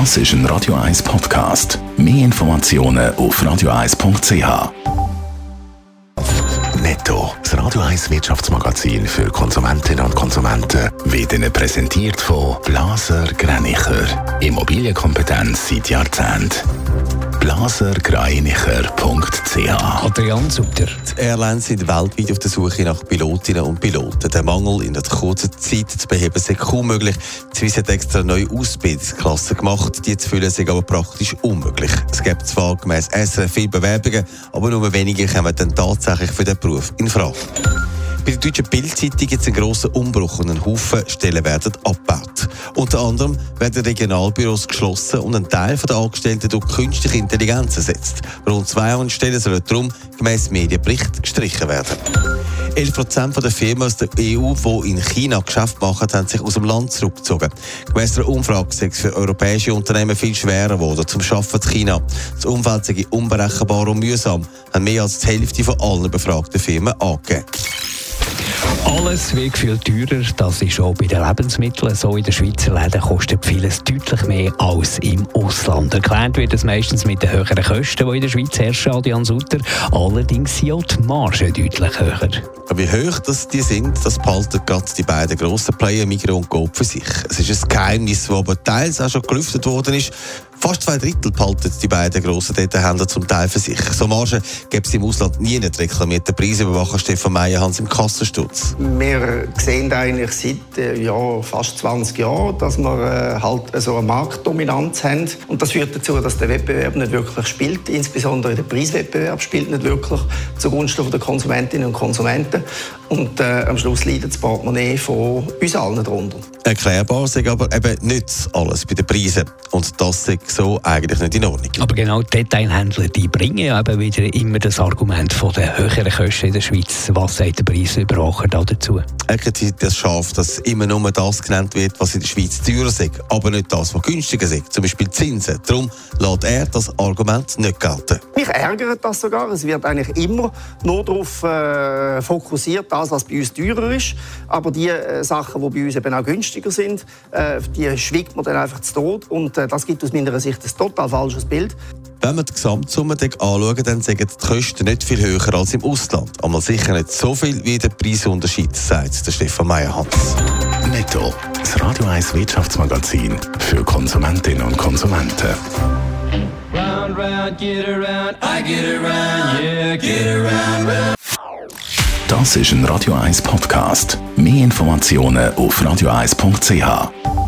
Das ist ein Radio 1 Podcast. Mehr Informationen auf radio1.ch. Netto, das Radio 1 Wirtschaftsmagazin für Konsumentinnen und Konsumenten, wird Ihnen präsentiert von Blaser Greinicher. Immobilienkompetenz seit Jahrzehnten blasergreinicher.ch Adrian Sutter. Die Airlines sind weltweit auf der Suche nach Pilotinnen und Piloten. Der Mangel in der kurzen Zeit zu beheben ist kaum möglich. Swiss hat extra neue Ausbildungsklassen gemacht. Die zu füllen sind aber praktisch unmöglich. Es gibt zwar gemäss SRF viele Bewerbungen, aber nur wenige kommen dann tatsächlich für den Beruf in Frage. Bei der deutschen Bildzeitung gibt es einen grossen Umbruch und ein Haufen Stellen werden abgebaut. Unter anderem werden Regionalbüros geschlossen und ein Teil der Angestellten durch künstliche Intelligenz ersetzt. Rund 200 Stellen sollen darum gemäss Medienbericht gestrichen werden. 11 Prozent der Firmen aus der EU, die in China Geschäft machen, haben sich aus dem Land zurückgezogen. Gemäss der Umfrage ist es für europäische Unternehmen viel schwerer geworden zum Arbeiten in China. Das Umfeld sei unberechenbar und mühsam, haben mehr als die Hälfte von allen befragten Firmen angegeben. Alles wird viel teurer. Das ist auch bei den Lebensmitteln so. In den Schweizer Läden kostet vieles deutlich mehr als im Ausland. Erklärt wird es meistens mit den höheren Kosten, die in der Schweiz herrschen, Adrian Sutter. Allerdings sind auch die Margen deutlich höher. Wie hoch das die sind, das behalten gerade die beiden grossen Player Migros und Coop für sich. Es ist ein Geheimnis, das aber teils auch schon gelüftet worden ist. Fast zwei Drittel behalten die beiden grossen Detailhändler zum Teil für sich. So Margen gibt es im Ausland nie nicht reklamierte Preisüberwacher Stefan Meyerhans im Kassensturz. Wir sehen eigentlich seit äh, ja, fast 20 Jahren, dass wir äh, halt so eine Marktdominanz haben. Und das führt dazu, dass der Wettbewerb nicht wirklich spielt. Insbesondere der Preiswettbewerb spielt nicht wirklich zugunsten der Konsumentinnen und Konsumenten. Und äh, am Schluss leidet das Portemonnaie von uns allen darunter. Erklärbar ist aber eben nicht alles bei den Preisen. Und das ist so eigentlich nicht in Ordnung. Aber genau die Detailhändler die bringen ja eben wieder immer das Argument von den höheren Kosten in der Schweiz. Was sagt der Preisüberwacher da dazu? Er kritisiert das scharf, dass immer nur das genannt wird, was in der Schweiz teurer ist, aber nicht das, was günstiger ist. Zum Beispiel Zinsen. Darum lässt er das Argument nicht gelten. Mich ärgert das sogar. Es wird eigentlich immer nur darauf äh, fokussiert, das, was bei uns teurer ist. Aber die äh, Sachen, die bei uns eben auch günstiger sind, äh, die schwiegt man dann einfach zu Tod. Und äh, das gibt aus meiner Sicht ein total falsches Bild. Wenn wir die Gesamtsumme anschauen, dann sind die Kosten nicht viel höher als im Ausland. Aber sicher nicht so viel wie der Preisunterschied, sagt der Stefan Meyerhans. Netto, das Radio 1 Wirtschaftsmagazin für Konsumentinnen und Konsumenten. Round, round, get around, I get around, yeah, get around, round. Das ist ein Radio 1 Podcast. Mehr Informationen auf radio1.ch.